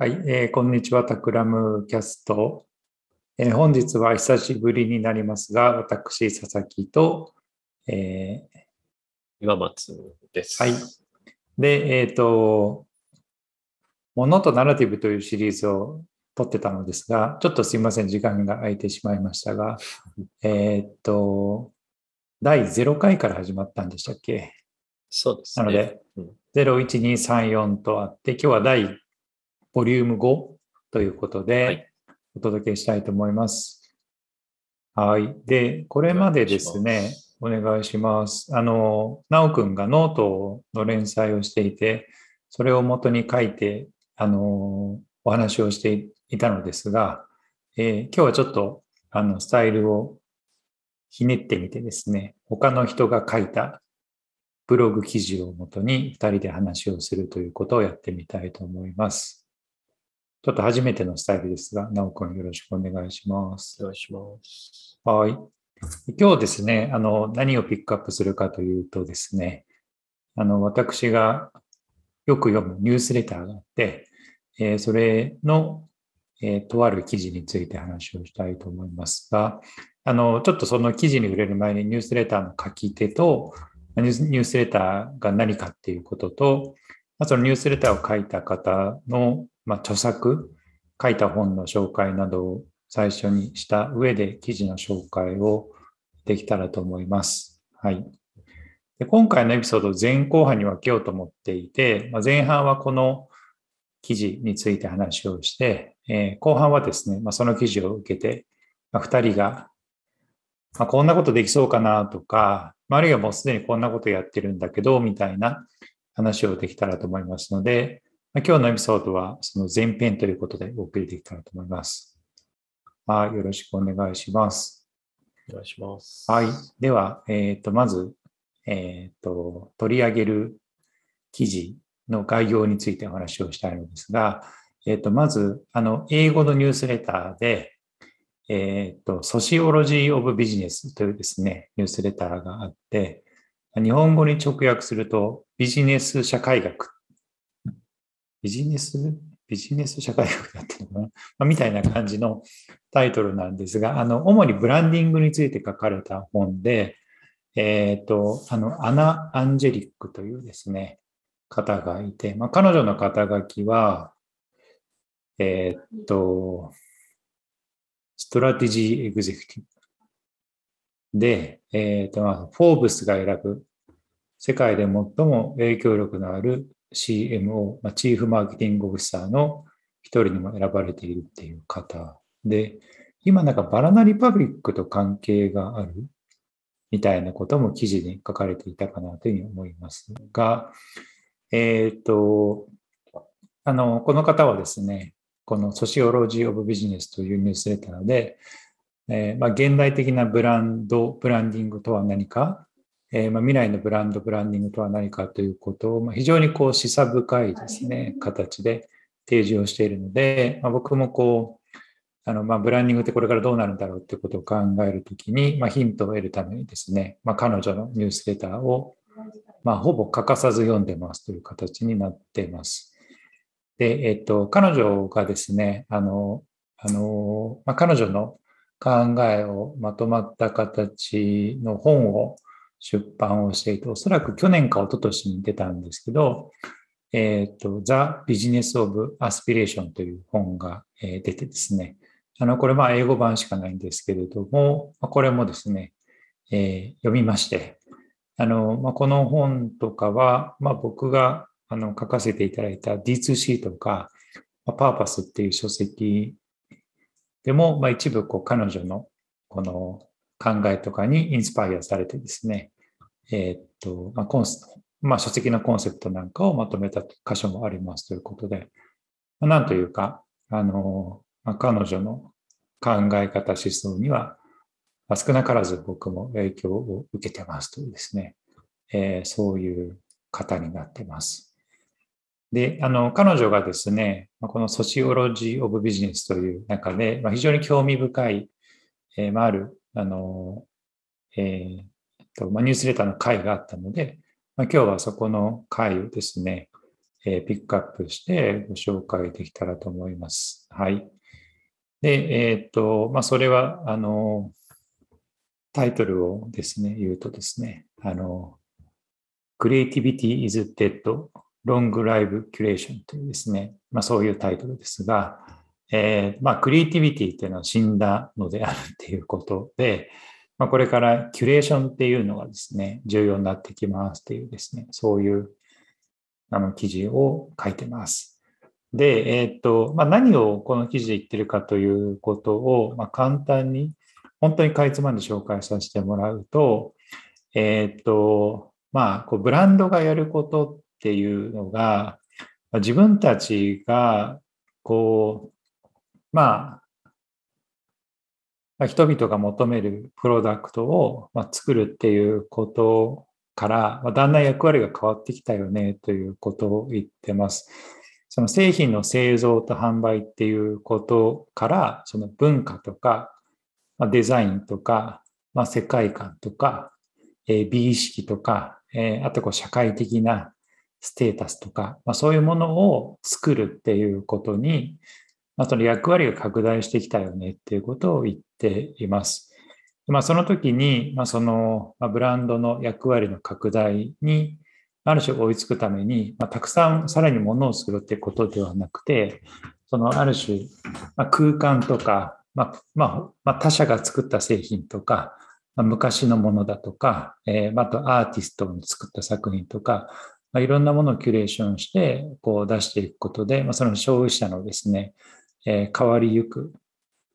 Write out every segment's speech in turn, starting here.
はい、えー、こんにちは、タクラムキャスト。えー、本日は久しぶりになりますが、私、佐々木と、えー、岩松です。はい。で、えっ、ー、と、ものとナラティブというシリーズを撮ってたのですが、ちょっとすいません、時間が空いてしまいましたが、えっと、第0回から始まったんでしたっけ？そうです、ね。なので、うん、01234とあって、今日は第ボリューム5ということで、お届けしたいと思います。はい。で、これまでですね、お願いします。あの、なおくんがノートの連載をしていて、それを元に書いて、あの、お話をしていたのですが、えー、今日はちょっと、あの、スタイルをひねってみてですね、他の人が書いたブログ記事をもとに2人で話をするということをやってみたいと思います。ちょっと初めてのスタイルですが、なおくんよろしくお願いします。お願いします。はい。今日ですね、あの、何をピックアップするかというとですね、あの、私がよく読むニュースレターがあって、えー、それの、えー、とある記事について話をしたいと思いますが、あの、ちょっとその記事に触れる前にニュースレターの書き手と、ニュースレターが何かっていうことと、そのニュースレターを書いた方のまあ、著作、書いた本の紹介などを最初にした上で記事の紹介をできたらと思います。はい。で今回のエピソード前後半に分けようと思っていて、まあ、前半はこの記事について話をして、えー、後半はですね、まあ、その記事を受けて、まあ、2人が、ま、こんなことできそうかなとか、あるいはもうすでにこんなことやってるんだけど、みたいな話をできたらと思いますので、今日のエピソードはその前編ということでお送りできたらと思います。はい、よろしくお願いします。お願いします。はい。では、えっ、ー、と、まず、えっ、ー、と、取り上げる記事の概要についてお話をしたいのですが、えっ、ー、と、まず、あの、英語のニュースレターで、えっ、と、ソシオロジー・オブ・ビジネスというですね、ニュースレターがあって、日本語に直訳すると、ビジネス社会学ビジネス、ビジネス社会学だったのかな、まあ、みたいな感じのタイトルなんですが、あの、主にブランディングについて書かれた本で、えっ、ー、と、あの、アナ・アンジェリックというですね、方がいて、まあ、彼女の肩書きは、えっ、ー、と、ストラテジーエグゼクティブ。で、えっ、ー、と、フォーブスが選ぶ世界で最も影響力のある CMO、まあ、チーフマーケティングオフィサーの一人にも選ばれているっていう方で、今なんかバラナリパブリックと関係があるみたいなことも記事に書かれていたかなというふうに思いますが、えっ、ー、と、あの、この方はですね、このソシオロジー・オブ・ビジネスというニュースレターで、えー、まあ、現代的なブランド、ブランディングとは何か、えー、まあ、未来のブランド、ブランディングとは何かということを、まあ、非常にこう示唆深いですね、形で提示をしているので、まあ、僕もこう、あのまブランディングってこれからどうなるんだろうってことを考えるときに、ま、ヒントを得るためにですね、ま、彼女のニュースレターを、ま、ほぼ欠かさず読んでますという形になっています。で、えっと、彼女がですね、あの、あの、ま、彼女の考えをまとまった形の本を出版をしていて、おそらく去年か一昨年に出たんですけど、えっ、ー、と、The Business of Aspiration という本が、え出てですね、あの、これまあ英語版しかないんですけれども、これもですね、えー、読みまして、あの、まあ、この本とかは、まあ、僕があの書かせていただいた D2C とか、まあ、パーパスっていう書籍でも、まあ、一部こう彼女のこの考えとかにインスパイアされてですね、えー、っと、まあコンスまあ、書籍のコンセプトなんかをまとめた箇所もありますということで、まあ、なんというか、あの、まあ、彼女の考え方、思想には、まあ、少なからず僕も影響を受けてますというですね、えー、そういう方になってます。で、あの、彼女がですね、このソシオロジー・オブ・ビジネスという中で、まあ、非常に興味深い、えー、まあ、あるあの、えーとまあ、ニュースレターの会があったので、まあ、今日はそこの会をですね、えーピックアップしてご紹介できたらと思います。はい。で、えっ、と、まあ、それは、あの、タイトルをですね、言うとですね、あの、Creativity is Dead Long Live Curation というですね、まあ、そういうタイトルですが、えーまあ、クリエイティビティっていうのは死んだのであるっていうことで、まあ、これからキュレーションっていうのがですね、重要になってきますっていうですね、そういうあの記事を書いてます。で、えっ、と、まあ、何をこの記事で言ってるかということを、まあ、簡単に、本当にかいつまんで紹介させてもらうと、えっ、と、まあ、こうブランドがやることっていうのが、自分たちが、こう、まあ、人々が求めるプロダクトをま作るっていうことから、まだんだん役割が変わってきたよねということを言ってます。その製品の製造と販売っていうことから、その文化とか、ま、デザインとか、まあ、世界観とか、えー美意識とか、えーあとこう社会的なステータスとか、まあ、そういうものを作るっていうことに、まあ、その役割が拡大してきたよねっていうことを言っています。まあ、その時に、まあ、そのまあブランドの役割の拡大に、ある種追いつくために、まあ、たくさんさらに物を作るってことではなくて、そのある種、まあ、空間とか、まあまあ、他社が作った製品とか、まあ、昔のものだとか、えーまあ、あとアーティストの作った作品とか、まあ、いろんなものをキュレーションしてこう出していくことで、まあ、その消費者のですね、えー変わりゆく、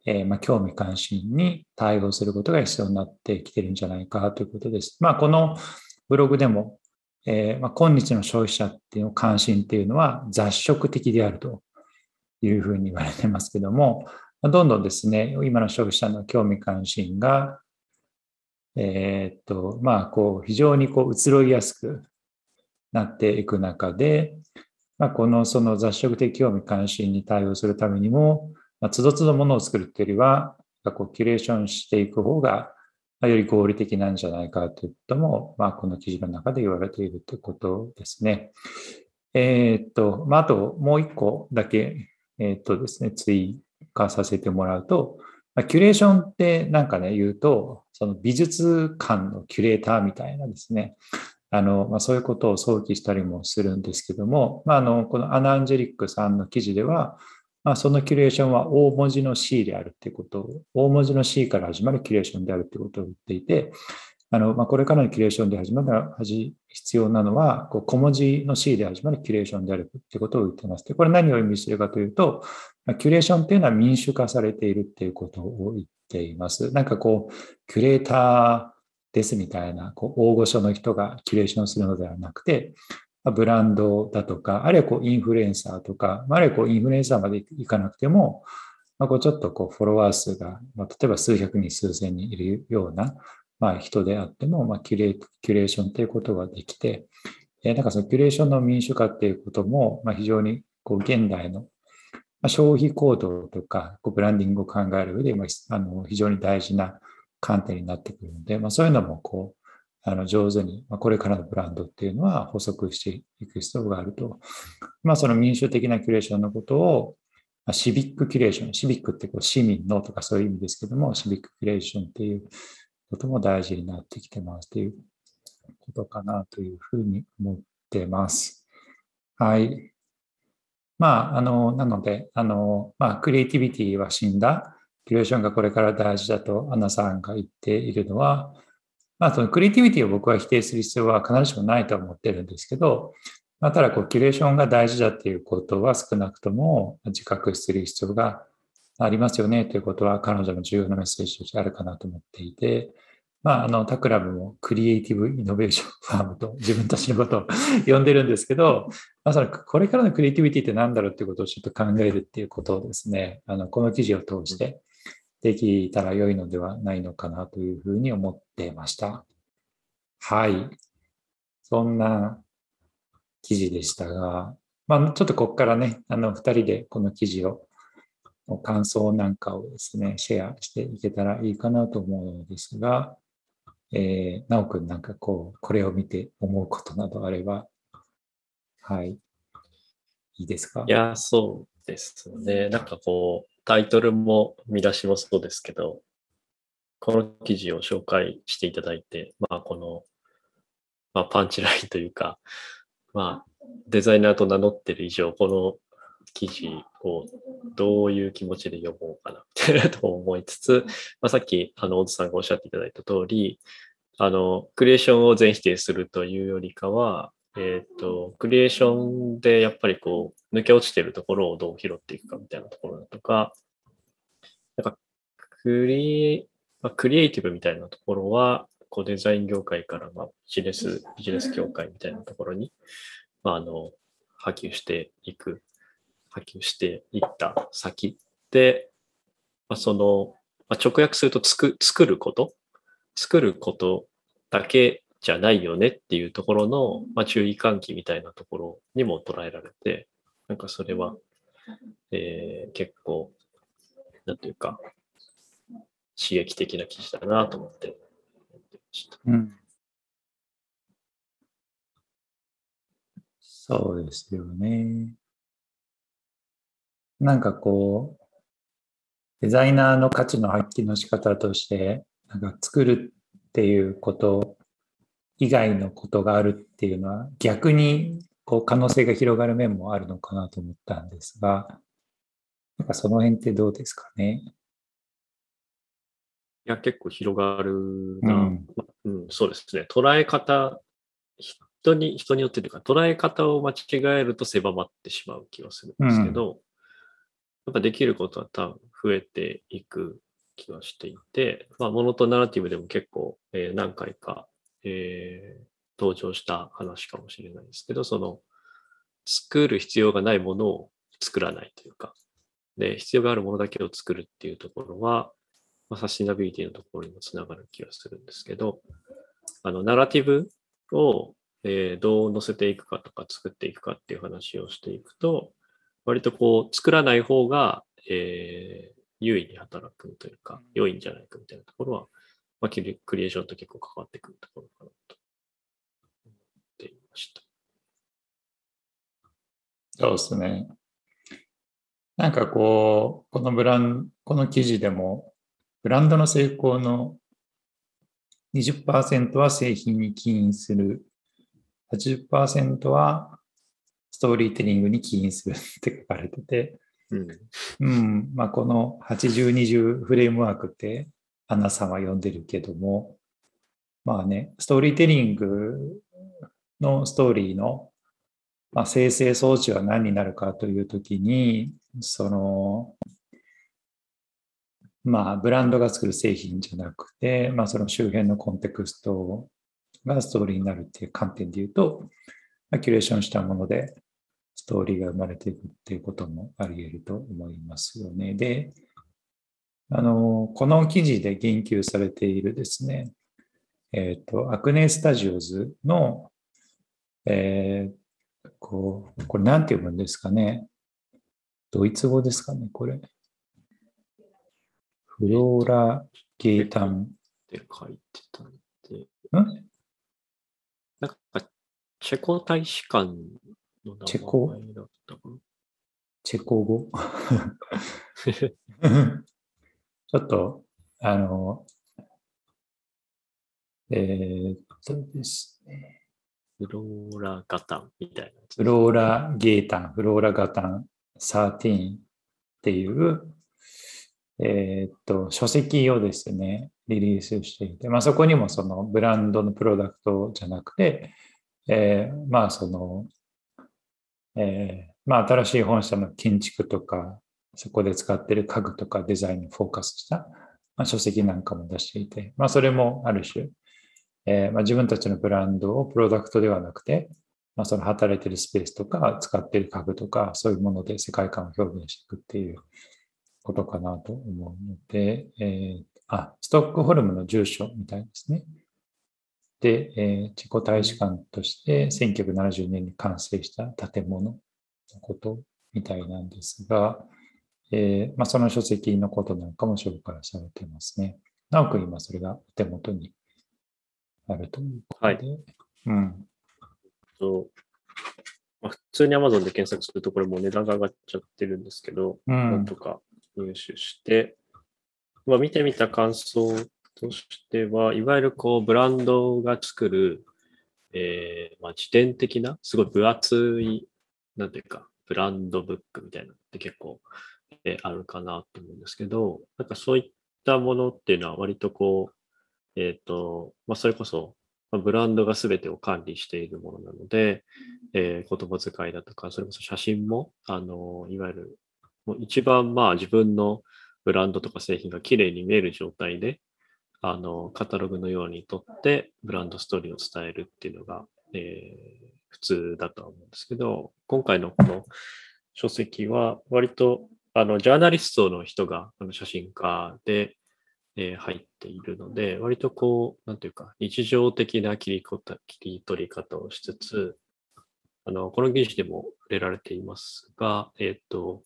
えーまあ、興味関心に対応することが必要になってきてるんじゃないかということです。まあ、このブログでも、えーまあ、今日の消費者っていうの関心っていうのは雑食的であるというふうに言われてますけども、まどんどんですね、今の消費者の興味関心が、えーっと、まあ、こう、非常にこう、移ろいやすくなっていく中で、まあ、このその雑食的興味関心に対応するためにも、まあ、つどつどものを作るっていうよりは、こうキュレーションしていく方が、より合理的なんじゃないかということも、まあ、この記事の中で言われているということですね。えーっと、まあ、あともう一個だけ、えーっとですね、追加させてもらうと、まあ、キュレーションってなんかね、言うと、その美術館のキュレーターみたいなですね、あの、まあ、そういうことを想起したりもするんですけども、まあ、あの、このアナ・アンジェリックさんの記事では、まあ、そのキュレーションは大文字の C であるっていうことを、大文字の C から始まるキュレーションであるっていうことを言っていて、あの、まあ、これからのキュレーションで始まる必要なのは、こう小文字の C で始まるキュレーションであるってことを言ってます。で、これ何を意味してるかというと、キュレーションっていうのは民主化されているっていうことを言っています。なんかこう、キュレーターですみたいな、こう大御所の人がキュレーションするのではなくて、ブランドだとか、あるいはこうインフルエンサーとか、あるいはこうインフルエンサーまでいかなくても、まあ、こうちょっとこうフォロワー数が、まあ、例えば数百人、数千人いるような、まあ、人であっても、まあ、キュレーキュレーションということができて、えーなんかそのキュレーションの民主化っていうことも、まあ、非常にこう現代の消費行動とかこうブランディングを考える上で、まあ、あの非常に大事な観点になってくるので、まあ、そういうのもこうあの上手に、まあ、これからのブランドっていうのは補足していく必要があると。まあ、その民主的なキュレーションのことを、まあシビックキュレーション、シビックってこう市民のとかそういう意味ですけども、シビックキュレーションっていうことも大事になってきてますということかなというふうに思ってます。はい。まあ、あの、なので、あの、まあ、クリエイティビティは死んだ。キュレーションがこれから大事だとアナさんが言っているのは、まあ、そのクリエイティビティを僕は否定する必要は必ずしもないと思ってるんですけど、まあ、ただこう、キュレーションが大事だっていうことは少なくとも自覚する必要がありますよねということは彼女の重要なメッセージとしてあるかなと思っていて、まあ、あの、タクラブもクリエイティブイノベーション ファームと自分たちのことを 呼んでるんですけど、まあ、そのこれからのクリエイティビティって何だろうっていうことをちょっと考えるっていうことをですね、あのこの記事を通してできたら良いのではないのかなというふうに思ってました。はい。そんな記事でしたが、まあ、ちょっとここからね、あの、二人でこの記事を、感想なんかをですね、シェアしていけたらいいかなと思うのですが、えー、なおくんなんかこう、これを見て思うことなどあれば、はい。いいですか？いや、そうですね。なんかこう、タイトルも見出しもそうですけど、この記事を紹介していただいて、まあこの、まあパンチラインというか、まあデザイナーと名乗ってる以上、この記事をどういう気持ちで読もうかなってと思いつつ、まあ、さっき、あの、大津さんがおっしゃっていただいた通り、あの、クリエーションを全否定するというよりかは、えっ、ー、と、クリエーションでやっぱりこう、抜け落ちてるところをどう拾っていくかみたいなところだとか、なんか、クリまあ、クリエイティブみたいなところは、こうデザイン業界からまあビジネス、ビジネス業界みたいなところに、まあ、あの、波及していく、波及していった先で、まあ、その、まあ、直訳すると作作ること、作ることだけじゃないよねっていうところの、まあ、注意喚起みたいなところにも捉えられて、なんかそれは、えー、結構、なんていうか、刺激的な記事だなと思って。うん、そうですよね。なんかこう、デザイナーの価値の発揮の仕方として、なんか作るっていうこと以外のことがあるっていうのは逆にこう可能性が広がる面もあるのかなと思ったんですが、なんかその辺ってどうですかね？いや、結構広がるな、うん、うん、そうですね。捉え方、人に、人によってというか、捉え方を間違えると狭まってしまう気がするんですけど、うん、っぱできることは多分増えていく気がしていて、まあ、モノとナラティブでも結構、えー、何回かえー、登場した話かもしれないですけど、その、作る必要がないものを作らないというか、で、必要があるものだけを作るっていうところは、まあ、サスティナビリティのところにもつながる気がするんですけど、あの、ナラティブを、どう載せていくかとか作っていくかっていう話をしていくと、割とこう、作らない方が、えー、優位に働くというか、良いんじゃないかみたいなところはまあ、クリエーションと結構関わってくるところかなと思っていました。そうですね。なんかこう、このブラン、この記事でも、ブランドの成功の20%は製品に起因する、80%はストーリーテリングに起因するって書かれてて、うん、うん、まあ、この80-20フレームワークってアナさんは読んでるけども、まあね、ストーリーテリングのストーリーの、まあ、生成装置は何になるかというときに、その、まあ、ブランドが作る製品じゃなくて、まあ、その周辺のコンテクストがストーリーになるっていう観点で言うと、まあ、キュレーションしたものでストーリーが生まれていくっていうこともあり得ると思いますよね。で、あの、この記事で言及されているですね、えっ、ー、と、アクネスタジオズの、えー、こう、これなんて読むんですかね？ドイツ語ですかね、これ。フローラ・ゲータン。って書いてたんで。ん？なんか、チェコ大使館の名前だったかな？チェコ語？ちょっと、あの、えー、っとですね。フローラガタンみたいな。フローラゲータン、フローラガタン13っていう、えー、っと、書籍をですね、リリースしていて、まあ、そこにもそのブランドのプロダクトじゃなくて、えー、まあその、えー、まあ新しい本社の建築とか、そこで使ってる家具とかデザインにフォーカスした、まあ、書籍なんかも出していて、まあ、それもある種、えー、まあ、自分たちのブランドをプロダクトではなくて、まあ、その働いてるスペースとか使ってる家具とかそういうもので世界観を表現していくっていうことかなと思うので、えー、あ、ストックホルムの住所みたいですね。で、えー、チェコ大使館として1970年に完成した建物のことみたいなんですが、えー、まあ、その書籍のことなんかも紹介されてますね。なおくん今それがお手元にあるということで。はい。うん。とまあ、普通に Amazon で検索するとこれもう値段が上がっちゃってるんですけど、うなんん。とか入手して、まあ、見てみた感想としては、いわゆるこうブランドが作る、えーまあ、辞典的な、すごい分厚い、なんていうか、ブランドブックみたいなのって結構、えーあるかなと思うんですけど、なんかそういったものっていうのは割とこう、えっ、と、まあ、それこそ、まあブランドが全てを管理しているものなので、えー言葉遣いだとか、それこそ写真も、あの、いわゆる、もう一番まあ自分のブランドとか製品が綺麗に見える状態で、あの、カタログのようにとって、ブランドストーリーを伝えるっていうのが、えー普通だと思うんですけど、今回のこの書籍は、割と、あの、ジャーナリストの人が、あの、写真家で、えー入っているので、割とこう、なんていうか、日常的な切りこた切り取り方をしつつ、あの、この記事でも触れられていますが、えっ、と、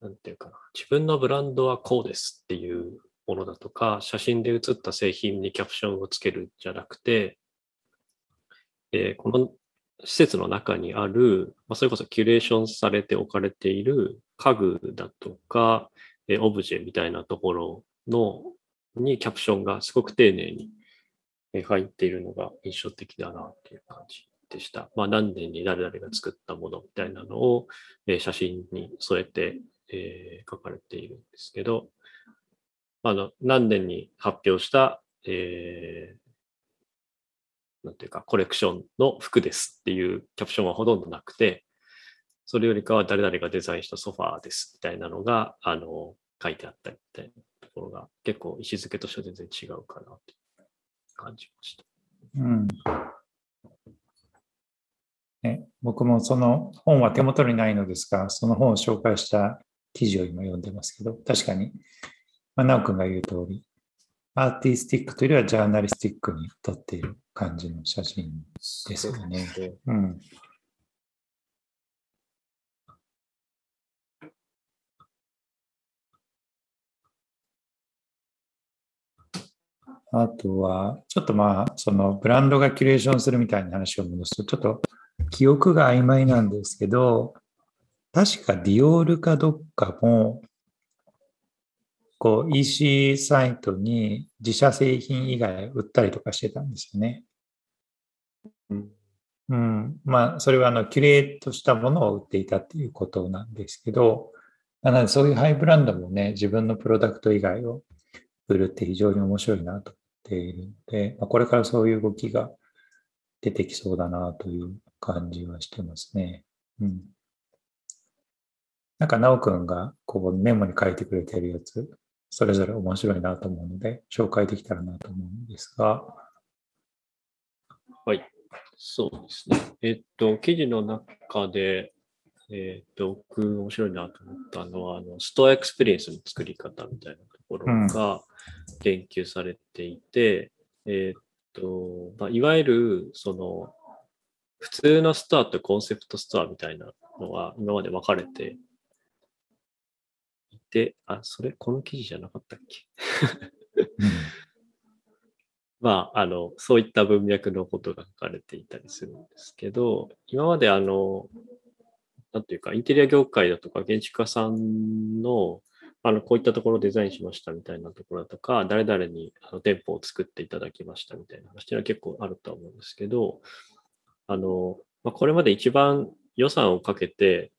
なんていうかな、自分のブランドはこうですっていうものだとか、写真で写った製品にキャプションをつけるんじゃなくて、えーこの施設の中にある、まあ、それこそキュレーションされて置かれている家具だとか、えーオブジェみたいなところのにキャプションがすごく丁寧に入っているのが印象的だなっていう感じでした。まあ、何年に誰々が作ったものみたいなのを、えー写真に添えて、えー書かれているんですけど、あの、何年に発表した、えーなんていうか、コレクションの服ですっていうキャプションはほとんどなくて、それよりかは誰々がデザインしたソファーですみたいなのが、あの、書いてあったりみたいなところが結構位置づけとしては全然違うかなと感じました。うん。ね、僕もその本は手元にないのですが、その本を紹介した記事を今読んでますけど、確かに、まあ、直君が言う通り、アーティスティックというよりはジャーナリスティックに撮っている感じの写真ですよね。でうん。あとは、ちょっとまあ、そのブランドがキュレーションするみたいな話を戻すと、ちょっと記憶が曖昧なんですけど、確かディオールかどっかも、こう EC サイトに自社製品以外売ったりとかしてたんですよね。うんうん、まあ、それはあの、キュレートしたものを売っていたっていうことなんですけど、なのでそういうハイブランドもね、自分のプロダクト以外を売るって非常に面白いなと思っているので、まあ、これからそういう動きが出てきそうだなという感じはしてますね。うん。なんか、なおくんがこうメモに書いてくれているやつ、それぞれ面白いなと思うので、紹介できたらなと思うんですが、はい。そうですね。えっと、記事の中で、えっと、僕、面白いなと思ったのは、あの、 store experience の作り方みたいなところが言及されていて、えっと、まあ、いわゆる、その、普通のストアとコンセプトストアみたいなのは今まで分かれていて、あ、それ、この記事じゃなかったっけ？まあ、あの、そういった文脈のことが書かれていたりするんですけど、今まであの、なんていうか、インテリア業界だとか建築家さんの、あの、こういったところをデザインしましたみたいなところだとか、誰々にあの店舗を作っていただきましたみたいな話っていうのは結構あるとは思うんですけど、あの、まあ、これまで一番予算をかけて、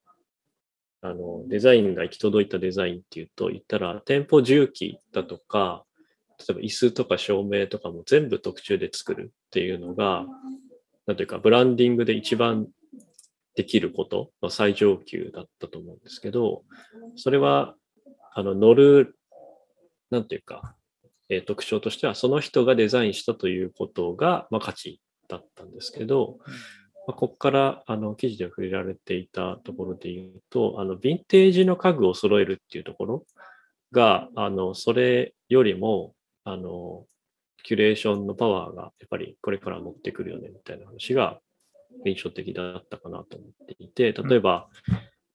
あの、デザインが行き届いたデザインっていうと、言ったら、店舗重機だとか、例えば椅子とか照明とかも全部特注で作るっていうのが、なんていうか、ブランディングで一番できることの最上級だったと思うんですけど、それは、あの、乗る、なんていうか、えー特徴としては、その人がデザインしたということが、まあ、価値だったんですけど、まあ、ここからあの記事で触れられていたところで言うと、あのヴィンテージの家具を揃えるっていうところが、あのそれよりもあのキュレーションのパワーがやっぱりこれから持ってくるよねみたいな話が印象的だったかなと思っていて、例えば、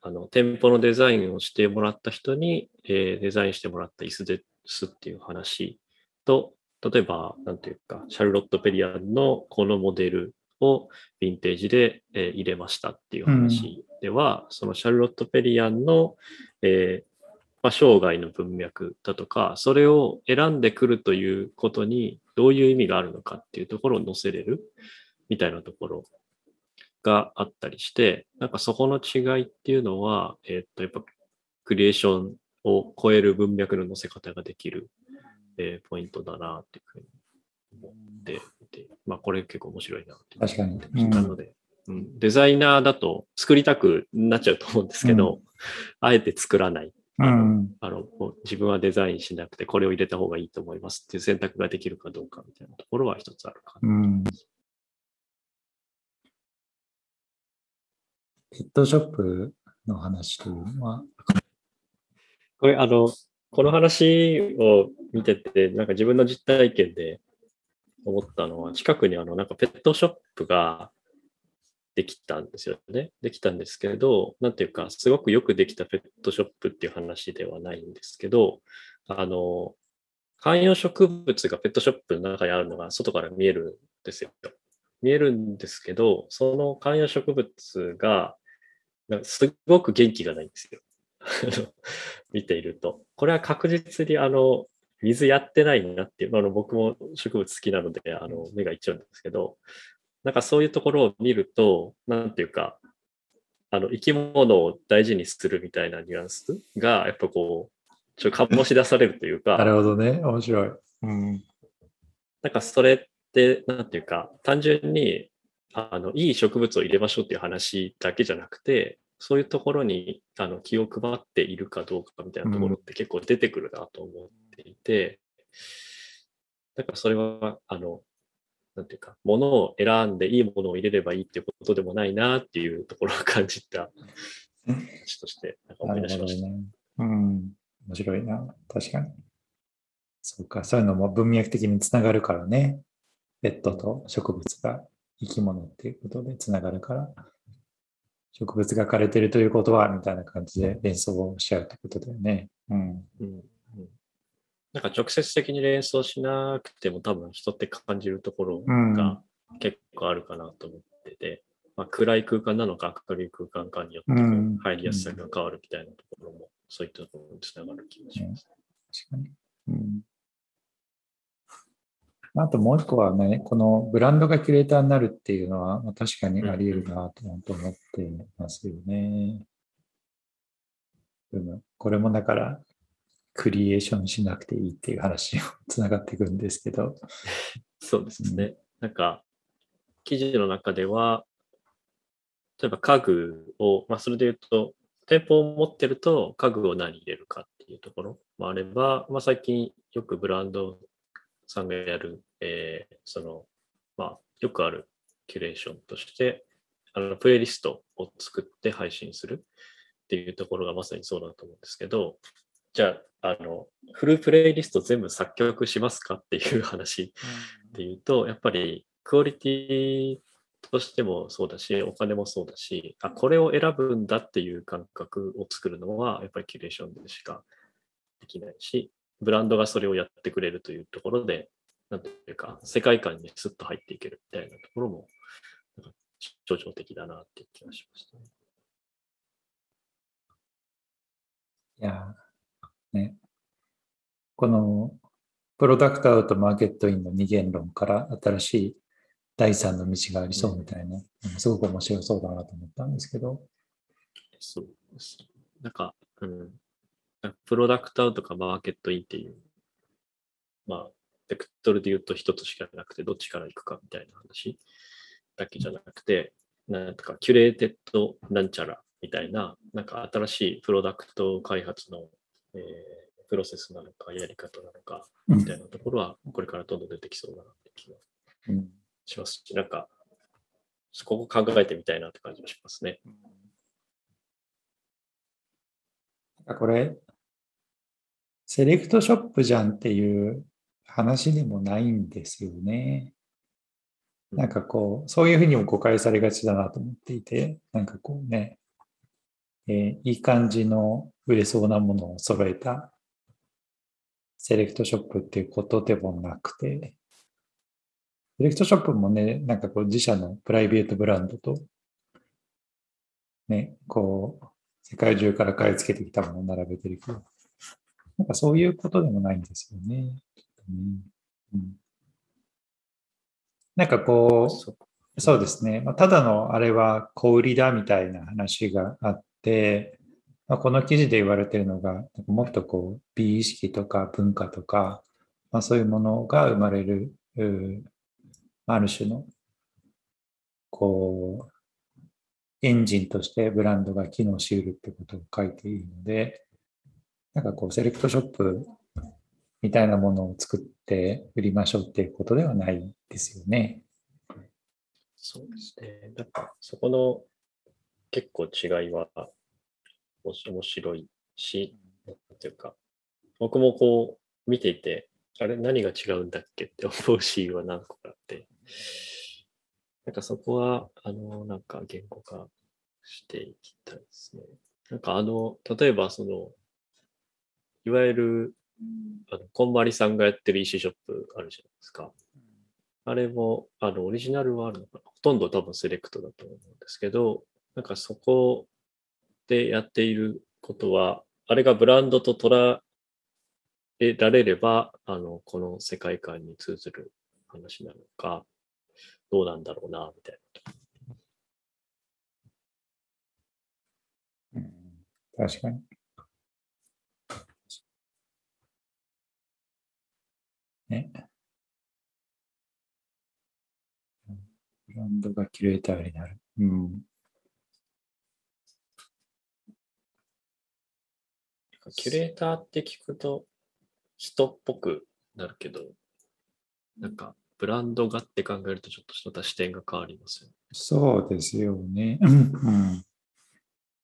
あの店舗のデザインをしてもらった人に、えーデザインしてもらった椅子ですっていう話と、例えば、なんていうか、シャルロット・ペリアンのこのモデルをヴィンテージで、えー入れましたっていう話では、そのシャルロット・ペリアンの、えーまあ、生涯の文脈だとか、それを選んでくるということにどういう意味があるのかっていうところを載せれるみたいなところがあったりして、なんかそこの違いっていうのは、えーっと、やっぱクリエーションを超える文脈の載せ方ができる、えーポイントだなっていうふうに思っていて、まあこれ結構面白いなって確かにので、うん、デザイナーだと作りたくなっちゃうと思うんですけど、あえて作らない。うん。あの自分はデザインしなくてこれを入れた方がいいと思いますっていう選択ができるかどうかみたいなところは一つあるかな。うん。ペットショップの話というのは、これあの、この話を見てて、なんか自分の実体験で思ったのは、近くにあの、なんかペットショップができたんですよね。できたんですけど、なんていうか、すごくよくできたペットショップっていう話ではないんですけど、あの、観葉植物がペットショップの中にあるのが外から見えるんですよ。見えるんですけど、その観葉植物が、なんかすごく元気がないんですよ。見ていると。これは確実にあの、水やってないなっていう、あの僕も植物好きなので、あの、目がいっちゃうんですけど、なんかそういうところを見ると、なんていうか、あの、生き物を大事にするみたいなニュアンスが、やっぱこう、ちょっと醸し出されるというか、なるほどね。面白い。うん。なんかそれって、なんていうか、単純に、あの、いい植物を入れましょうっていう話だけじゃなくて、そういうところにあの気を配っているかどうかみたいなところって結構出てくるなと思っていて、だからそれは、あの、なんていうか、ものを選んでいいものを入れればいいっていうことでもないなっていうところを感じた話として、なんか思い出しました。ね。うん。面白いな。確かに。そうか。そういうのも文脈的につながるからね。ペットと植物が生き物っていうことでつながるから、植物が枯れてるということは、みたいな感じで連想をしちゃうってことだよね。うん。うんうんなんか直接的に連想しなくても多分人って感じるところが結構あるかなと思ってて、まあ、暗い空間なのか明るい空間かによってうん入りやすさが変わるみたいなところもそういったところにつながる気がします。確かに。うん。あともう一個はね、このブランドがキュレーターになるっていうのは、まあ、確かにあり得るなと思ってますよね。うんこれもだから、クリエーションしなくていいっていう話につながっていくんですけど。そうですね。なんか記事の中では例えば家具を、まあ、それで言うと店舗を持ってると家具を何入れるかっていうところもあれば、まあ、最近よくブランドさんがやる、えーその、まあ、よくあるキュレーションとして、あの、プレイリストを作って配信するっていうところがまさにそうだと思うんですけど、じゃあ、あの、フルプレイリスト全部作曲しますかっていう話で言うと、やっぱりクオリティとしてもそうだし、お金もそうだし、あ、これを選ぶんだっていう感覚を作るのは、やっぱりキュレーションでしかできないし、ブランドがそれをやってくれるというところで、なんていうか、世界観にスッと入っていけるみたいなところも、なんか象徴的だなって気がしましたね。いや、ね。このプロダクトアウトマーケットインの二元論から新しい第三の道がありそうみたいな、うんすごく面白そうだなと思ったんですけど。そう。なんか、うん。プロダクトアウトかマーケットインっていう、まあ、ベクトルで言うと一つしかなくて、どっちから行くかみたいな話だけじゃなくて、なんとか curated なんちゃらみたいな、なんか新しいプロダクト開発の、えープロセスなのか、やり方なのか、みたいなところは、これからどんどん出てきそうだなって気がうんしますし、なんか、ここ考えてみたいなって感じがしますね。これ、セレクトショップじゃんっていう話でもないんですよね。なんかこう、そういうふうにも誤解されがちだなと思っていて、なんかこうね、えーいい感じの売れそうなものを揃えたセレクトショップっていうことでもなくて、セレクトショップもね、なんかこう自社のプライベートブランドと、ね、こう、世界中から買い付けてきたものを並べてるけど、なんかそういうことでもないんですよね。うん、なんかこう、そうですね。まあ、ただのあれは小売りだみたいな話があって、まあ、この記事で言われているのが、もっとこう、美意識とか文化とか、まあ、そういうものが生まれる、ある種の、こう、エンジンとしてブランドが機能しうるってことを書いているので、なんかこう、セレクトショップみたいなものを作って売りましょうっていうことではないですよね。そうですね。なんか、そこの結構違いは面白いし、なんていうか、僕もこう見ていて、あれ何が違うんだっけって思うシーンは何個かあって、なんかそこは、あの、なんか言語化していきたいですね。なんかあの、例えばその、いわゆる、あの、こんまりさんがやってる EC ショップあるじゃないですか。あれも、あの、オリジナルはあるのかなほとんど多分セレクトだと思うんですけど、なんかそこでやっていることは、あれがブランドと捉えられれば、あの、この世界観に通ずる話なのか、どうなんだろうな、みたいな。うん、確かに。ね。ブランドがキュレーターになる。うん。キュレーターって聞くと人っぽくなるけど、なんかブランドがって考えるとちょっとまた視点が変わりますよね。そうですよね。うん、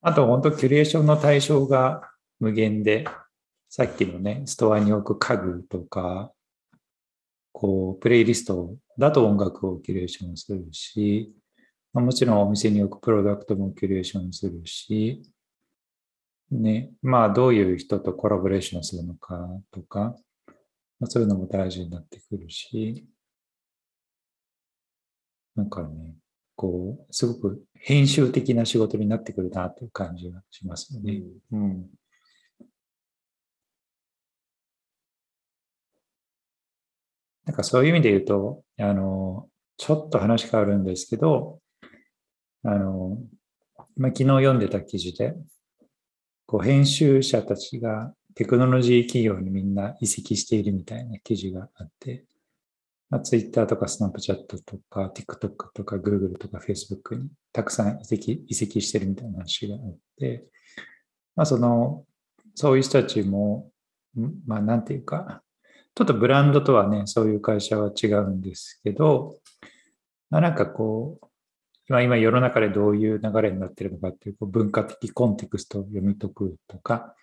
あと本当キュレーションの対象が無限で、さっきのね、ストアに置く家具とか、こう、プレイリストだと音楽をキュレーションするし、もちろんお店に置くプロダクトもキュレーションするし、ね、まあどういう人とコラボレーションするのかとか、まあ、そういうのも大事になってくるし、なんかね、こう、すごく編集的な仕事になってくるなという感じがしますよね。うん、うんなんかそういう意味で言うと、あの、ちょっと話変わるんですけど、あの、まあ、昨日読んでた記事で、こう編集者たちがテクノロジー企業にみんな移籍しているみたいな記事があって、まあ、Twitter とか Snapchat とか TikTok とか Google とか Facebook にたくさん移籍移籍してるみたいな話があって、まあ、その、そういう人たちも、まあ、なんていうか、ちょっとブランドとはね、そういう会社は違うんですけど、まあ、なんかこう、今今世の中でどういう流れになっているのかっていう文化的コンテクストを読み解くとか、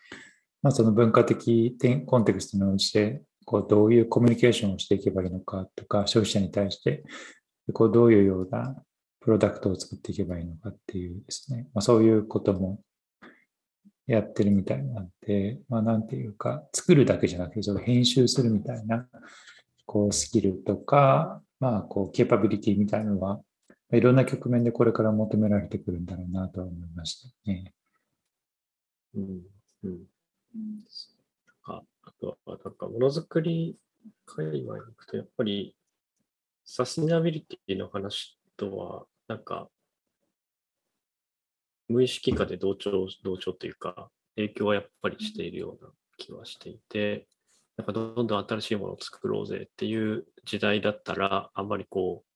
まあ、その文化的コンテクストのうちでこうどういうコミュニケーションをしていけばいいのかとか、消費者に対してこうどういうようなプロダクトを作っていけばいいのかっていうですね、まあ、そういうこともやってるみたいなんで、まあ、なんていうか、作るだけじゃなくて、それ編集するみたいな、こう、スキルとか、まあ、こう、ケーパビリティみたいなのは、いろんな局面でこれから求められてくるんだろうなとは思いましたね。うん。うん。なんか、あとは、なんか、ものづくり界隈に行くと、やっぱり、サステナビリティの話とは、なんか、無意識化で同調、同調というか、影響はやっぱりしているような気はしていて、なんかどんどん新しいものを作ろうぜっていう時代だったら、あんまりこう、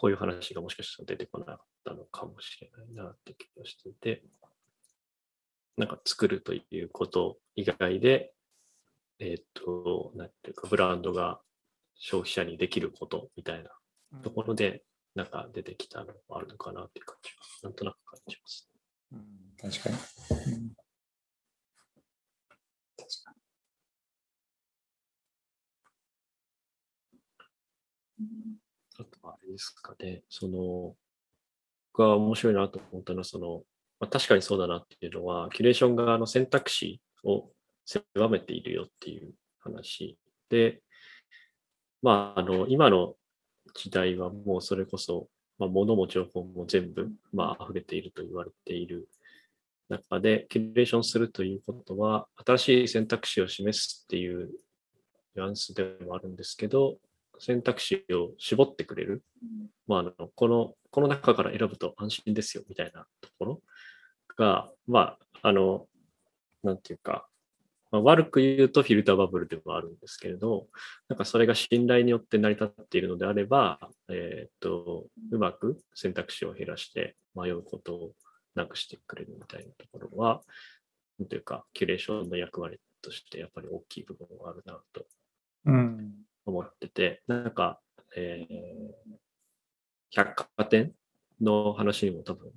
こういう話がもしかしたら出てこなかったのかもしれないなって気がしていて、なんか作るということ以外で、えっ、と、なんていうか、ブランドが消費者にできることみたいなところで、なんか出てきたのがあるのかなっていう感じが、なんとなく感じます。うん、確かに。ですかね、その、僕が面白いなと思ったのは、その、まあ、確かにそうだなっていうのは、キュレーション側の選択肢を狭めているよっていう話。で、まあ、あの、今の時代はもうそれこそ、まあ、物も情報も全部、まあ、溢れていると言われている中で、キュレーションするということは、新しい選択肢を示すっていうニュアンスでもあるんですけど、選択肢を絞ってくれる？まあ、あのこの、この中から選ぶと安心ですよみたいなところ？が、まあ、あの、なんていうか、まあ、悪く言うとフィルターバブルではあるんですけれど、なんかそれが信頼によって成り立っているのであれば、えっ、と、うまく選択肢を減らして迷うことをなくしてくれるみたいなところは、なんというか、キュレーションの役割としてやっぱり大きい部分があるなと。思ってて、うん、なんか、えー、百貨店の話にも多分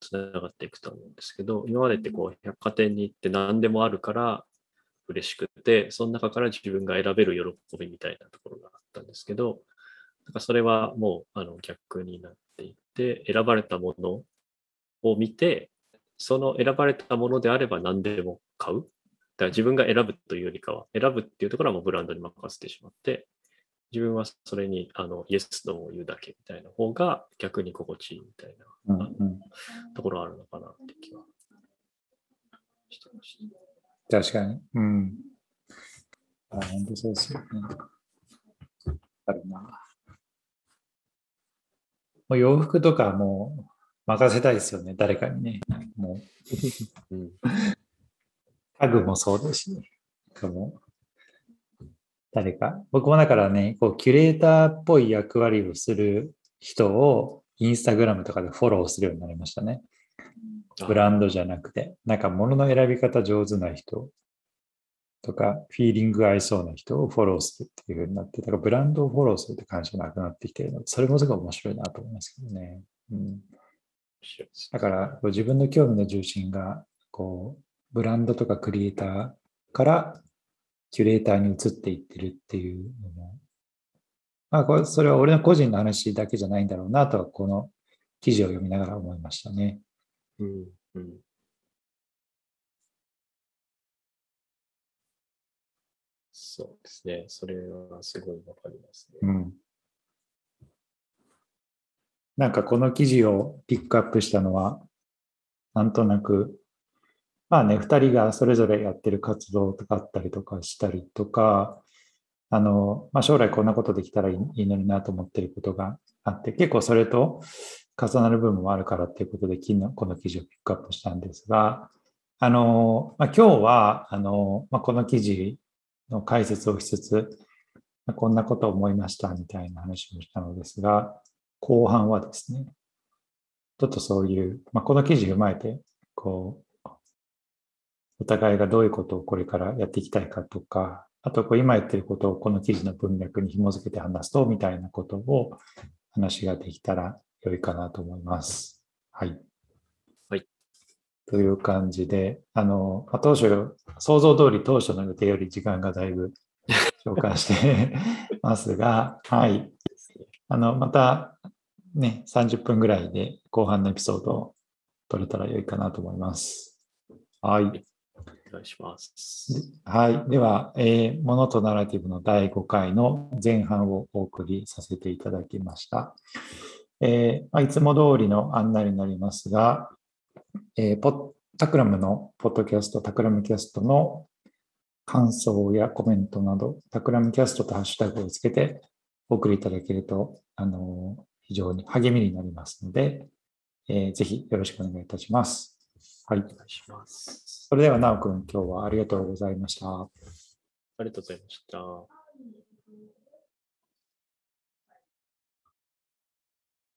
つながっていくと思うんですけど、今までってこう百貨店に行って何でもあるから嬉しくて、その中から自分が選べる喜びみたいなところがあったんですけど、なんかそれはもうあの逆になっていって、選ばれたものを見て、その選ばれたものであれば何でも買う。だから自分が選ぶというよりかは、選ぶっていうところはもうブランドに任せてしまって、自分はそれにあのイエスとも言うだけみたいな方が逆に心地いいみたいな、うんうん、ところあるのかなって気はしてました。確かに。うん。あ、本当そうですよね。あるな。もう洋服とかもう任せたいですよね、誰かにね。もう。うん、タグもそうですし、誰か。僕もだからね、こうキュレーターっぽい役割をする人をインスタグラムとかでフォローするようになりましたね。ブランドじゃなくて、なんか物の選び方上手な人とか、フィーリング合いそうな人をフォローするっていう風になって、だからブランドをフォローするって感じがなくなってきてるので、それもすごい面白いなと思いますけどね。うん、だから自分の興味の重心がこうブランドとかクリエイターからキュレーターに移っていってるっていうのも、まあ、これそれは俺の個人の話だけじゃないんだろうなとは、この記事を読みながら思いましたね。うん、うん、そうですね。それはすごいわかりますね。うん。なんかこの記事をピックアップしたのは、なんとなくまあね、2人がそれぞれやってる活動とかあったりとかしたりとか、あの、まあ、将来こんなことできたらいいのになと思ってることがあって、結構それと重なる部分もあるからっていうことで、昨日この記事をピックアップしたんですが、あの、まあ、今日は、あの、まあ、この記事の解説をしつつ、こんなことを思いましたみたいな話をしたのですが、後半はですね、ちょっとそういう、まあ、この記事を踏まえて、こう、お互いがどういうことをこれからやっていきたいかとか、あとこう今言ってることをこの記事の文脈に紐づけて話すと、みたいなことを話ができたら良いかなと思います。はい。はい。という感じで、あの、まあ、当初、想像通り当初の予定より時間がだいぶ 消化してますが、はい。あの、またね、30分ぐらいで後半のエピソードを取れたら良いかなと思います。はい。お願いします。はい。では、えー、モノとナラティブの第5回の前半をお送りさせていただきました。えーま、いつも通りの案内になりますが、えー、ポタクラムのポッドキャスト、タクラムキャストの感想やコメントなど、タクラムキャストとハッシュタグをつけてお送りいただけると、あの非常に励みになりますので、えー、ぜひよろしくお願いいたします。はい。お願いします。それでは、なおくん、今日はありがとうございました。ありがとうございました。